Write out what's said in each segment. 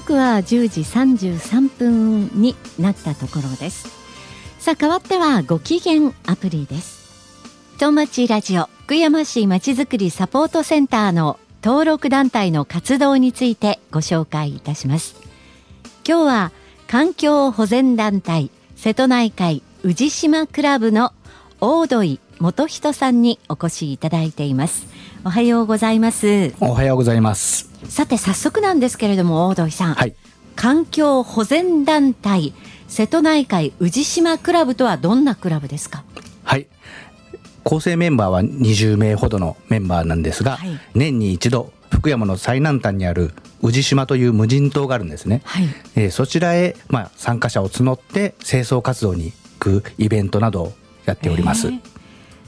刻は10時33分になったところです。さあ変わってはご機嫌アプリです。東町ラジオ福山市まちづくりサポートセンターの登録団体の活動についてご紹介いたします。今日は環境保全団体瀬戸内海宇治島クラブの大土井元人さんにお越しいただいています。おはようございます。おはようございます。さて早速なんですけれども大土井さん、はい、環境保全団体瀬戸内海宇治島クラブとはどんなクラブですか？はい。構成メンバーは20名ほどのメンバーなんですが、はい、年に一度福山の最南端にある宇治島という無人島があるんですね、はい、えー、そちらへ、まあ、参加者を募って清掃活動に行くイベントなどをやっております、えー、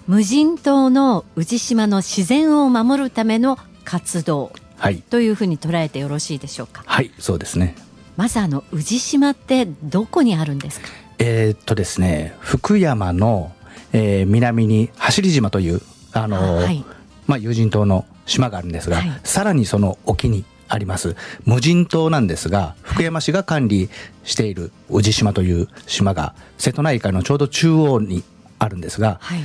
無人島の宇治島の自然を守るための活動、はい、というふうに捉えてよろしいでしょうか？はいそうですね。まずあの宇治島ってどこにあるんですか？えー、っとですね福山のえー、南に走島というあの、はい、まあ、有人島の島があるんですが、はい、さらにその沖にあります無人島なんですが福山市が管理している宇治島という島が瀬戸内海のちょうど中央にあるんですが、はい、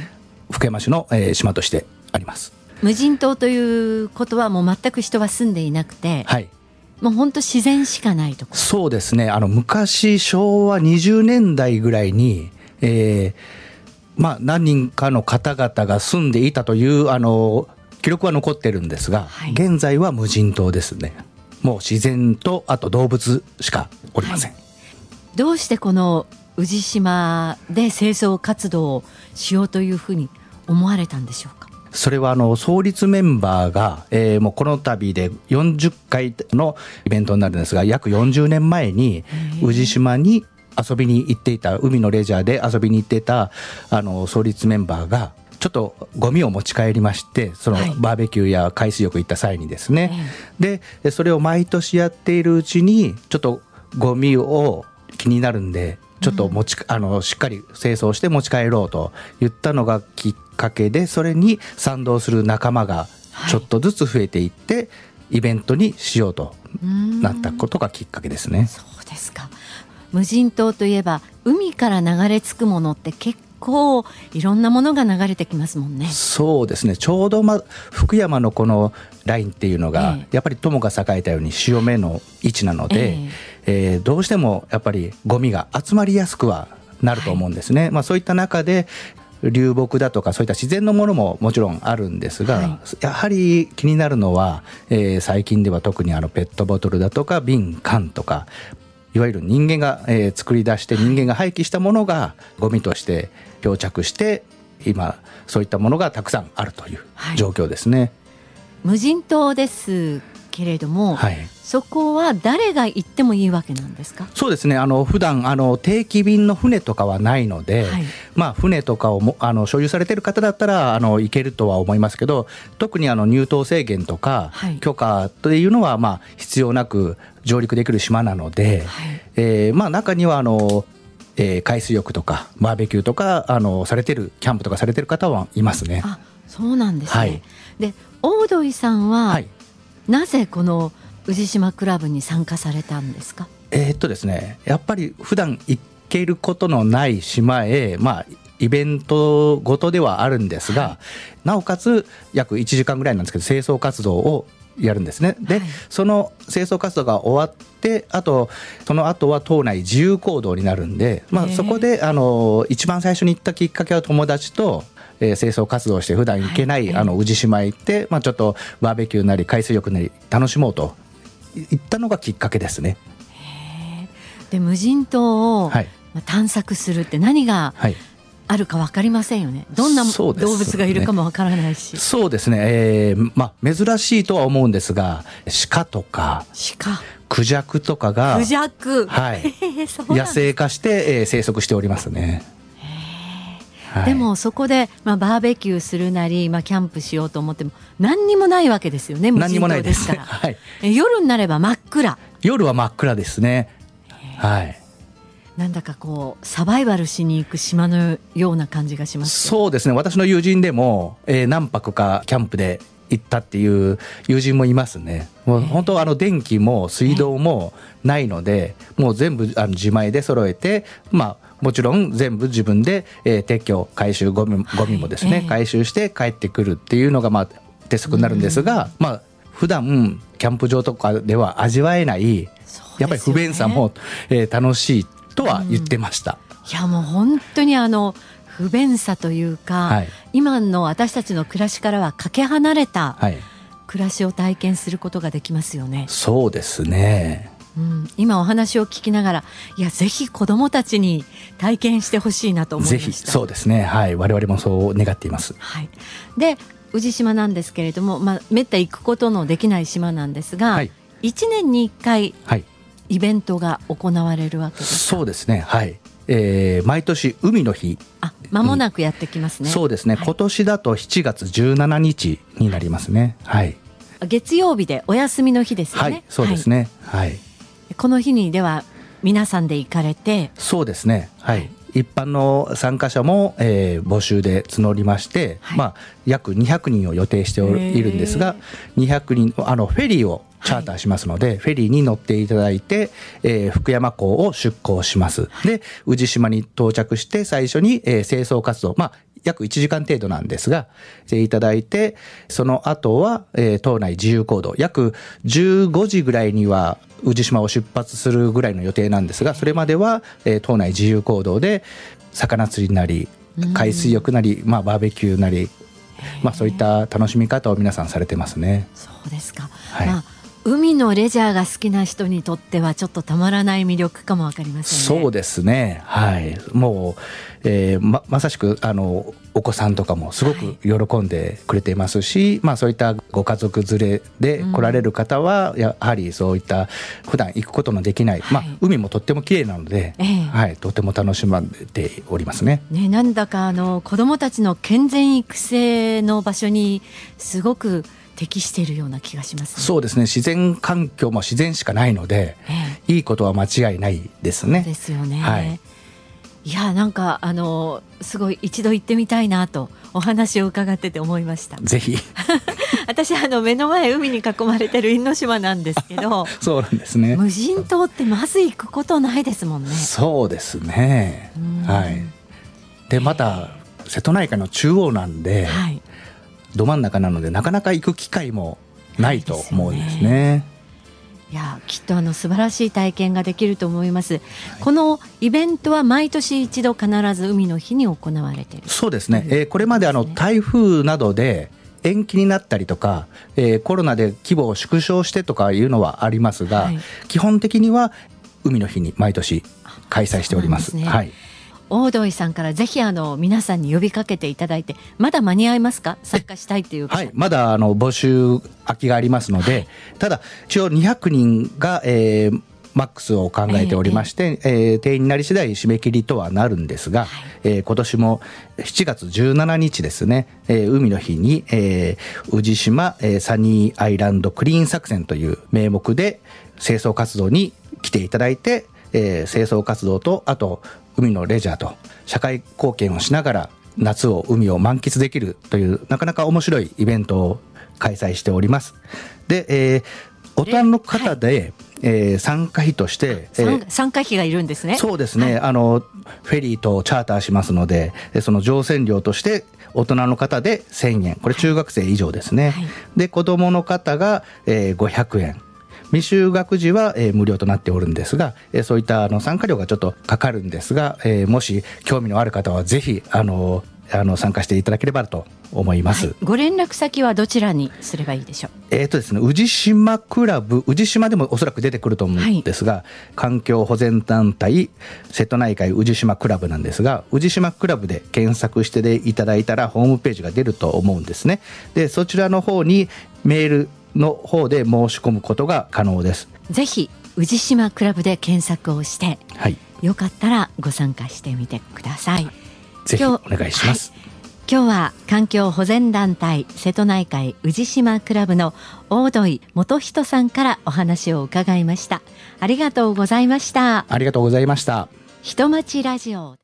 福山市の、えー、島としてあります無人島ということはもう全く人は住んでいなくて、はい、もう本当自然しかないとそうですね。あの昔昭和20年代ぐらいに、えー、まあ、何人かの方々が住んでいたというあの記録は残ってるんですが、はい、現在は無人島ですね。もう自然とあと動物しかおりません、はい、どうしてこの宇治島で清掃活動をしようというふうに思われたんでしょうか？それはあの創立メンバーが、えー、もうこの度で40回のイベントになるんですが約40年前に宇治島に遊びに行っていた海のレジャーで遊びに行っていたあの創立メンバーがちょっとゴミを持ち帰りましてそのバーベキューや海水浴行った際にですね、はい、でそれを毎年やっているうちにちょっとゴミを気になるんでちょっと持ち、うん、あのしっかり清掃して持ち帰ろうと言ったのがきっかけでそれに賛同する仲間がちょっとずつ増えていって、はい、イベントにしようとなったことがきっかけですね。そうですか。無人島といえば海から流れ着くものって結構いろんなものが流れてきますもんね。そうですね。ちょうど、ま、福山のこのラインっていうのが、えやっぱり友が栄えたように潮目の位置なので、え。えー、どうしてもやっぱりゴミが集まりやすくはなると思うんですね。はい、まあ、そういった中で流木だとかそういった自然のものももちろんあるんですが、はい、やはり気になるのは、えー、最近では特にあのペットボトルだとか瓶缶とかいわゆる人間が、えー、作り出して人間が廃棄したものがゴミとして漂着して今そういったものがたくさんあるという状況ですね。はい、無人島ですけれども、はい、そこは誰が行ってもいいわけなんですか？そうですね。あの普段あの定期便の船とかはないので、はい、まあ、船とかをもあの所有されている方だったらあの行けるとは思いますけど特にあの入島制限とか許可というのはまあ必要なく上陸できる島なので、はい、えー、まあ、中にはあのえー、海水浴とかバーベキューとかあのされてるキャンプとかされてる方はいますね。あそうなんですね、はい、で大土井さんは、はい、なぜこの宇治島クラブに参加されたんですか？えー、っとですねやっぱり普段行けることのない島へまあイベントごとではあるんですが、はい、なおかつ約1時間ぐらいなんですけど清掃活動をやるんですね。で、はい、その清掃活動が終わってあとその後は島内自由行動になるんで、まあ、そこであの一番最初に行ったきっかけは友達とえー、清掃活動して普段行けない、はい、あの宇治島へ行って、まあ、ちょっとバーベキューなり海水浴なり楽しもうといったのがきっかけですね。で無人島を探索するって何が、はいあるか分かりませんよね。どんな動物がいるかも分からないし。そうですね。えー、まあ珍しいとは思うんですが、鹿とか、鹿、クジャクとかが、クジャク、はい、野生化して、えー、生息しておりますね。でもそこで、まあ、バーベキューするなり、まあ、キャンプしようと思っても何にもないわけですよね無人島ですから、はい、夜になれば真っ暗。夜は真っ暗ですね。はい。なんだかこうサバイバルしに行く島のような感じがしますそうですね。私の友人でも、えー、何泊かキャンプで行ったっていう友人もいますね。もう本当あの電気も水道もないので、もう全部あの自前で揃えて、まあもちろん全部自分で、えー、撤去回収ゴミゴミもですね、はい、回収して帰ってくるっていうのがまあ鉄則になるんですが、うん、まあ普段キャンプ場とかでは味わえない、ね、やっぱり不便さも、えー、楽しいとは言ってました。うん、いやもう本当にあの不便さというか、はい、今の私たちの暮らしからはかけ離れた暮らしを体験することができますよね。そうですね。うん、今お話を聞きながらいやぜひ子どもたちに体験してほしいなと思いました。そうですね。はい。我々もそう願っています、はい、で宇治島なんですけれども、まあ、めった行くことのできない島なんですが、はい、1年に1回、はい、イベントが行われるわけです。そうですね。はいえー、毎年海の日。あ間もなくやってきますね、そうですね、はい、今年だと7月17日になりますね。はい。月曜日でお休みの日ですよね。はいそうですね。はい、この日にでは皆さんで行かれて。そうですね。はい、一般の参加者も、えー、募集で募りまして、はい、まあ、約200人を予定しているんですが200人あのフェリーをチャーターしますので、はい、フェリーに乗っていただいて、えー、福山港を出港します。はい、で、宇治島に到着して最初に、えー、清掃活動、まあ、約1時間程度なんですが、していただいて、その後は、えー、島内自由行動、約15時ぐらいには宇治島を出発するぐらいの予定なんですが、それまでは、えー、島内自由行動で、魚釣りなり、海水浴なり、まあ、バーベキューなり、まあ、そういった楽しみ方を皆さんされてますね。そうですか、はい、まあ海のレジャーが好きな人にとってはちょっとたまらない魅力かもわかりませんね。そうですね。はい。もう、えー、ままさしくあのお子さんとかもすごく喜んでくれていますし、はい、まあそういったご家族連れで来られる方は、やはりそういった普段行くことのできない、はい、まあ海もとっても綺麗なので、えー、はい、とても楽しまれておりますね。ね、なんだかあの子どもたちの健全育成の場所にすごく適しているような気がします、ね、そうですね自然環境も自然しかないので、ええ、いいことは間違いないですね。ですよね。はい、いやなんかあのすごい一度行ってみたいなとお話を伺ってて思いました。ぜひ。私あの目の前海に囲まれてる因島なんですけど、そうなんですね。無人島ってまず行くことないですもんね。そうですね。はい。でまた瀬戸内海の中央なんで、はい、ど真ん中なのでなかなか行く機会もないと思うんですね。いやきっとあの素晴らしい体験ができると思います、はい、このイベントは毎年一度必ず海の日に行われている。そうですね、えー、これまであの台風などで延期になったりとか、えー、コロナで規模を縮小してとかいうのはありますが、はい、基本的には海の日に毎年開催しております。すね、はい大土井さんからぜひあの皆さんに呼びかけていただいてまだ間に合いますか？参加したいというはいまだあの募集空きがありますので、はい、ただ一応200人が、えー、マックスを考えておりまして、えー、えー、定員になり次第締め切りとはなるんですが、はい、えー、今年も7月17日ですね、えー、海の日に、えー、宇治島、えー、サニーアイランドクリーン作戦という名目で清掃活動に来ていただいて、えー、清掃活動とあと海のレジャーと社会貢献をしながら夏を海を満喫できるというなかなか面白いイベントを開催しております。で、えー、大人の方で、はい、えー、参加費として、えー、参加費がいるんですね。そうですね、はい、あのフェリーとチャーターしますので、その乗船料として大人の方で1000円、これ中学生以上ですね。はい、で、子供の方が、えー、500円。未就学時は、えー、無料となっておるんですが、えー、そういったあの参加料がちょっとかかるんですが、えー、もし興味のある方はぜひあのあの参加していただければと思います、はい、ご連絡先はどちらにすればいいでしょう？えっ、とですね宇治島クラブ宇治島でもおそらく出てくると思うんですが、はい、環境保全団体瀬戸内海宇治島クラブなんですが宇治島クラブで検索してでいただいたらホームページが出ると思うんですね。でそちらの方にメールの方で申し込むことが可能です。ぜひ宇治島クラブで検索をして、はい、よかったらご参加してみてください。ぜひお願いします、はい、今日は環境保全団体瀬戸内海宇治島クラブの大土井元人さんからお話を伺いました。ありがとうございました。ありがとうございました。人町ラジオ